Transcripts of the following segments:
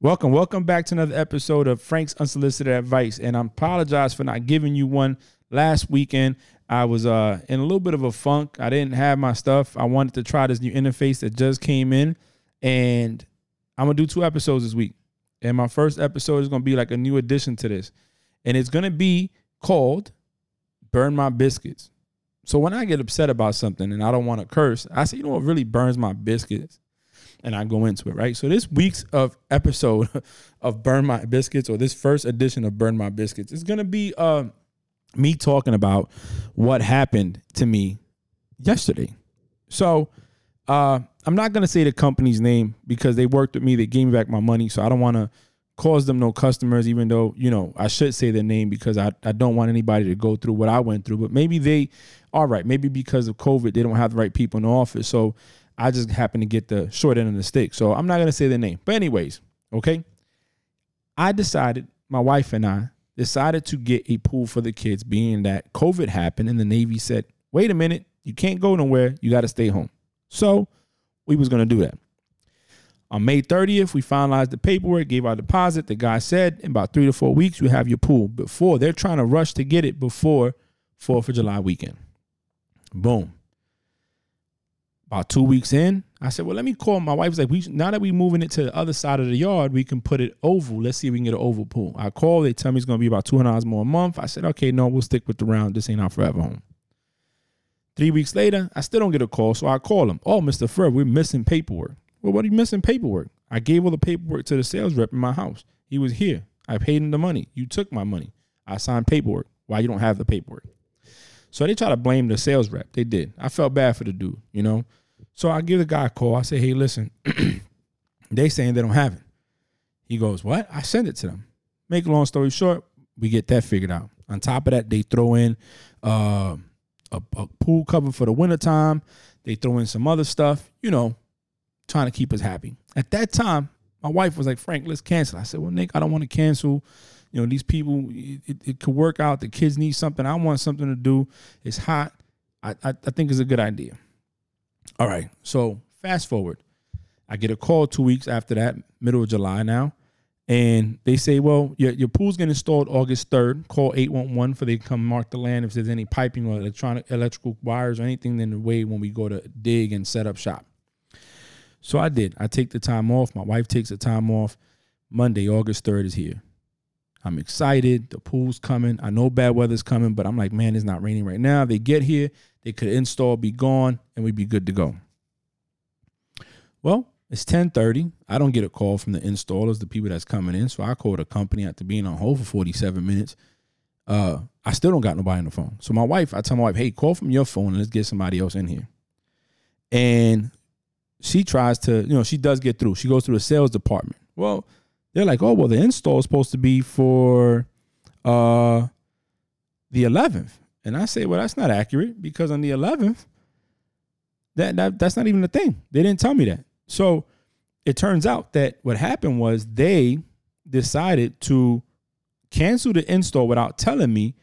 Welcome, welcome back to another episode of Frank's Unsolicited Advice. And I apologize for not giving you one last weekend. I was uh, in a little bit of a funk. I didn't have my stuff. I wanted to try this new interface that just came in. And I'm to do two episodes this week. And my first episode is to be like a new addition to this. And it's to be called Burn My Biscuits. So when I get upset about something and I don't want to curse, I say, you know what really burns my biscuits? And I go into it, right? So this week's of episode of Burn My Biscuits, or this first edition of Burn My Biscuits, is gonna be uh, me talking about what happened to me yesterday. So uh, I'm not gonna say the company's name because they worked with me, they gave me back my money, so I don't wanna cause them no customers, even though, you know, I should say their name because I, I don't want anybody to go through what I went through. But maybe they are right. Maybe because of COVID, they don't have the right people in the office. So I just happen to get the short end of the stick. So I'm not going to say the name. But, anyways, okay. I decided, my wife and I decided to get a pool for the kids, being that COVID happened and the Navy said, wait a minute, you can't go nowhere. You got to stay home. So we was going to do that. On May 30th, we finalized the paperwork, gave our deposit. The guy said, in about three to four weeks, you have your pool. Before they're trying to rush to get it before 4th of July weekend. Boom about two weeks in, I said, well, let me call. My wife's like, we now that we moving it to the other side of the yard, we can put it oval. Let's see if we can get an oval pool. I call. They tell me it's gonna be about two hundred dollars more a month. I said, okay, no, we'll stick with the round. This ain't our forever home. Three weeks later, I still don't get a call, so I call him. Oh, Mr. Fred, we're missing paperwork. Well, what are you missing paperwork? I gave all the paperwork to the sales rep in my house. He was here. I paid him the money. You took my money. I signed paperwork. Why you don't have the paperwork? So they try to blame the sales rep. They did. I felt bad for the dude, you know. So I give the guy a call. I say, hey, listen, they saying they don't have it. He goes, what? I send it to them. Make a long story short, we get that figured out. On top of that, they throw in uh, a, a pool cover for the wintertime. They throw in some other stuff, you know, trying to keep us happy. At that time, my wife was like, Frank, let's cancel. I said, well, Nick, I don't want to cancel. You know, these people, it, it could work out. The kids need something. I want something to do. It's hot. I, I, I think it's a good idea. All right. So fast forward. I get a call two weeks after that, middle of July now. And they say, well, your, your pool's getting installed August 3rd. Call 811 for they come mark the land if there's any piping or electronic electrical wires or anything in the way when we go to dig and set up shop. So I did. I take the time off. My wife takes the time off. Monday, August 3rd is here. I'm excited. The pool's coming. I know bad weather's coming, but I'm like, man, it's not raining right now. They get here, they could install, be gone, and we'd be good to go. Well, it's 10:30. I don't get a call from the installers, the people that's coming in. So I call the company after being on hold for 47 minutes. Uh, I still don't got nobody on the phone. So my wife, I tell my wife, hey, call from your phone and let's get somebody else in here. And she tries to, you know, she does get through. She goes through the sales department. Well, they're like, oh, well, the install is supposed to be for uh the 11th. And I say, well, that's not accurate because on the 11th, that, that that's not even a thing. They didn't tell me that. So it turns out that what happened was they decided to cancel the install without telling me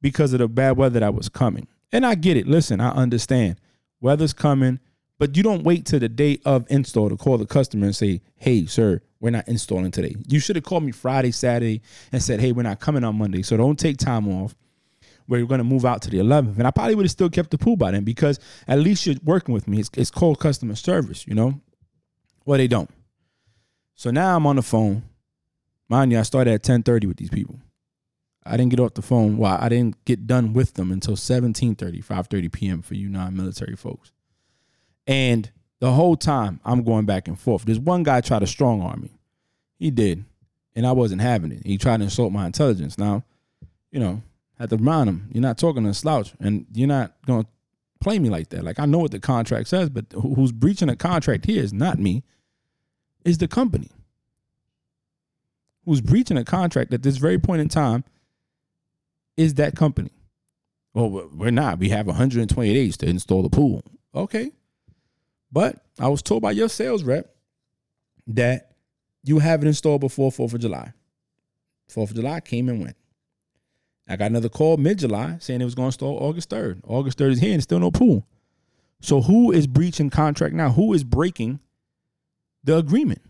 because of the bad weather that was coming. And I get it. Listen, I understand. Weather's coming, but you don't wait till the day of install to call the customer and say, "Hey, sir, we're not installing today." You should have called me Friday, Saturday, and said, "Hey, we're not coming on Monday." So don't take time off you're going to move out to the 11th. And I probably would have still kept the pool by then because at least you're working with me. It's, it's called customer service, you know? Well, they don't. So now I'm on the phone. Mind you, I started at 10:30 with these people. I didn't get off the phone. Well, I didn't get done with them until 17:30, 5:30 p.m. for you non-military folks. And the whole time I'm going back and forth. This one guy tried to strong arm me. He did. And I wasn't having it. He tried to insult my intelligence. Now, you know, had to remind him, you're not talking to a slouch, and you're not going to play me like that. Like I know what the contract says, but who's breaching a contract here is not me, is the company. Who's breaching a contract at this very point in time is that company. Well, we're not. We have 120 days to install the pool. Okay. But I was told by your sales rep that you have it installed before 4th of July. 4th of July came and went. I got another call mid July saying it was going to start August 3rd. August 3rd is here and still no pool. So who is breaching contract now? Who is breaking the agreement?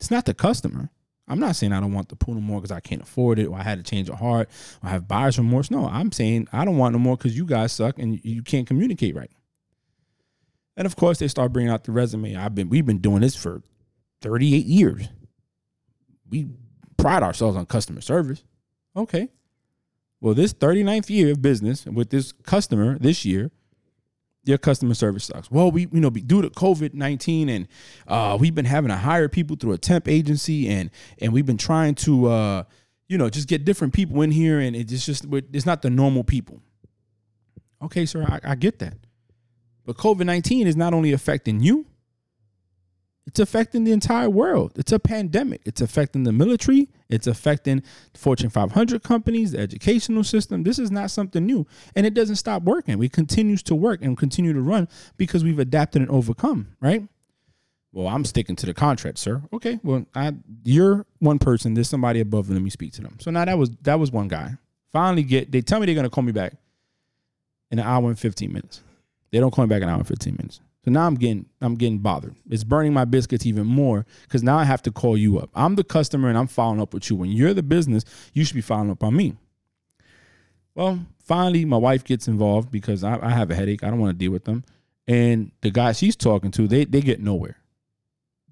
It's not the customer. I'm not saying I don't want the pool no more because I can't afford it or I had to change of heart or I have buyer's remorse. No, I'm saying I don't want no more because you guys suck and you can't communicate right. And of course, they start bringing out the resume. I've been we've been doing this for 38 years. We pride ourselves on customer service. Okay. Well, this 39th year of business with this customer this year, your customer service sucks. Well, we you know due to COVID nineteen and uh, we've been having to hire people through a temp agency and and we've been trying to uh, you know just get different people in here and it's just it's not the normal people. Okay, sir, I, I get that, but COVID nineteen is not only affecting you, it's affecting the entire world. It's a pandemic. It's affecting the military. It's affecting Fortune 500 companies, the educational system. This is not something new. And it doesn't stop working. It continues to work and continue to run because we've adapted and overcome, right? Well, I'm sticking to the contract, sir. Okay. Well, I you're one person. There's somebody above. Let me speak to them. So now that was that was one guy. Finally get they tell me they're gonna call me back in an hour and 15 minutes. They don't call me back an hour and 15 minutes. So now I'm getting I'm getting bothered. It's burning my biscuits even more because now I have to call you up. I'm the customer and I'm following up with you. When you're the business, you should be following up on me. Well, finally, my wife gets involved because I, I have a headache. I don't want to deal with them. And the guy she's talking to, they they get nowhere.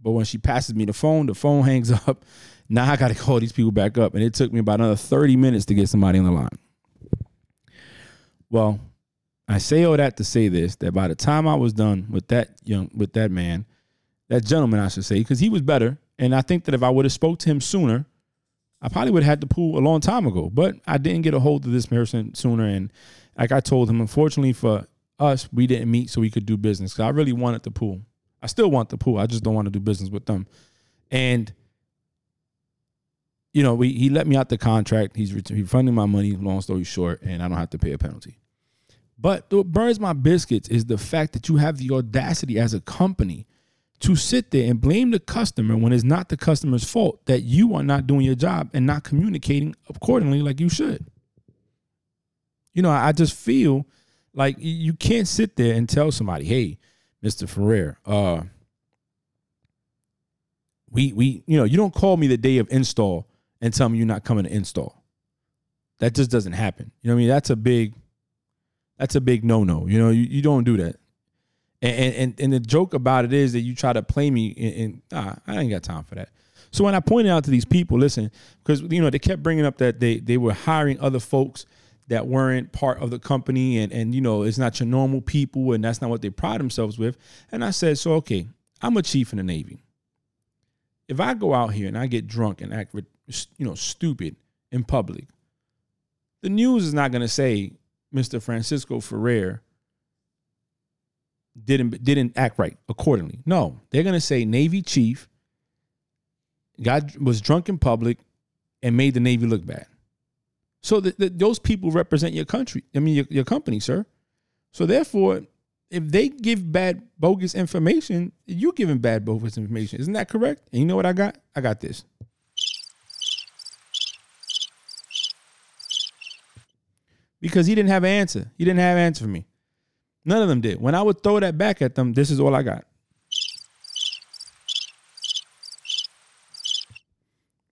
But when she passes me the phone, the phone hangs up. Now I got to call these people back up, and it took me about another 30 minutes to get somebody on the line. Well, I say all that to say this: that by the time I was done with that young, with that man, that gentleman, I should say, because he was better, and I think that if I would have spoke to him sooner, I probably would have had the pool a long time ago. But I didn't get a hold of this person sooner, and like I told him, unfortunately for us, we didn't meet so we could do business. Because I really wanted the pool. I still want the pool. I just don't want to do business with them. And you know, we, he let me out the contract. He's refunding my money. Long story short, and I don't have to pay a penalty. But what burns my biscuits is the fact that you have the audacity as a company to sit there and blame the customer when it's not the customer's fault that you are not doing your job and not communicating accordingly like you should. You know, I just feel like you can't sit there and tell somebody, "Hey, Mr. Ferrer, uh, we we you know, you don't call me the day of install and tell me you're not coming to install." That just doesn't happen. You know what I mean? That's a big that's a big no no. You know, you, you don't do that. And, and and the joke about it is that you try to play me and, nah, I ain't got time for that. So when I pointed out to these people, listen, because you know they kept bringing up that they they were hiring other folks that weren't part of the company, and and you know it's not your normal people, and that's not what they pride themselves with. And I said, so okay, I'm a chief in the Navy. If I go out here and I get drunk and act, you know, stupid in public, the news is not going to say Mr. Francisco Ferrer didn't didn't act right accordingly. No, they're gonna say Navy chief got was drunk in public and made the Navy look bad. So the, the, those people represent your country. I mean your, your company, sir. So therefore, if they give bad bogus information, you're giving bad bogus information. Isn't that correct? And you know what I got? I got this. Because he didn't have an answer. He didn't have an answer for me. None of them did. When I would throw that back at them, this is all I got.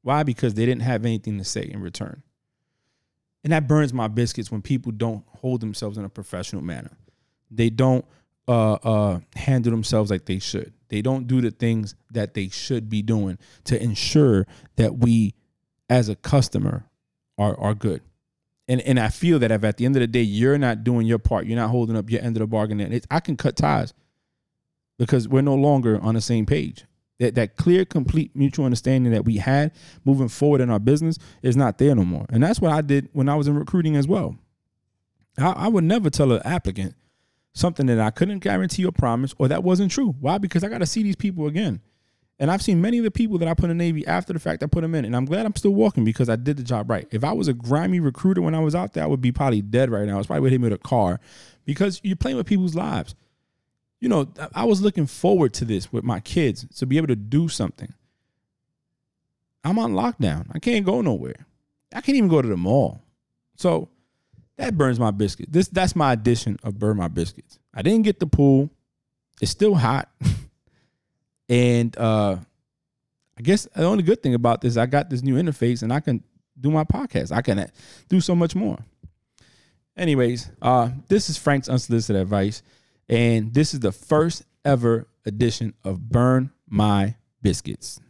Why? Because they didn't have anything to say in return. And that burns my biscuits when people don't hold themselves in a professional manner. They don't uh, uh, handle themselves like they should. They don't do the things that they should be doing to ensure that we, as a customer, are, are good and and I feel that if at the end of the day you're not doing your part, you're not holding up your end of the bargain, and I can cut ties because we're no longer on the same page. That that clear, complete mutual understanding that we had moving forward in our business is not there no more, and that's what I did when I was in recruiting as well. I, I would never tell an applicant something that I couldn't guarantee or promise, or that wasn't true. Why? Because I got to see these people again. And I've seen many of the people that I put in the Navy after the fact I put them in. And I'm glad I'm still walking because I did the job right. If I was a grimy recruiter when I was out there, I would be probably dead right now. It's probably hit me with a car because you're playing with people's lives. You know, I was looking forward to this with my kids to be able to do something. I'm on lockdown. I can't go nowhere. I can't even go to the mall. So that burns my biscuit. This that's my addition of burn my biscuits. I didn't get the pool. It's still hot. and uh, I guess the only good thing about this, I got this new interface and I can do my podcast. I can do so much more. Anyways, uh, this is Frank's unsolicited advice, and this is the first ever edition of Burn My Biscuits.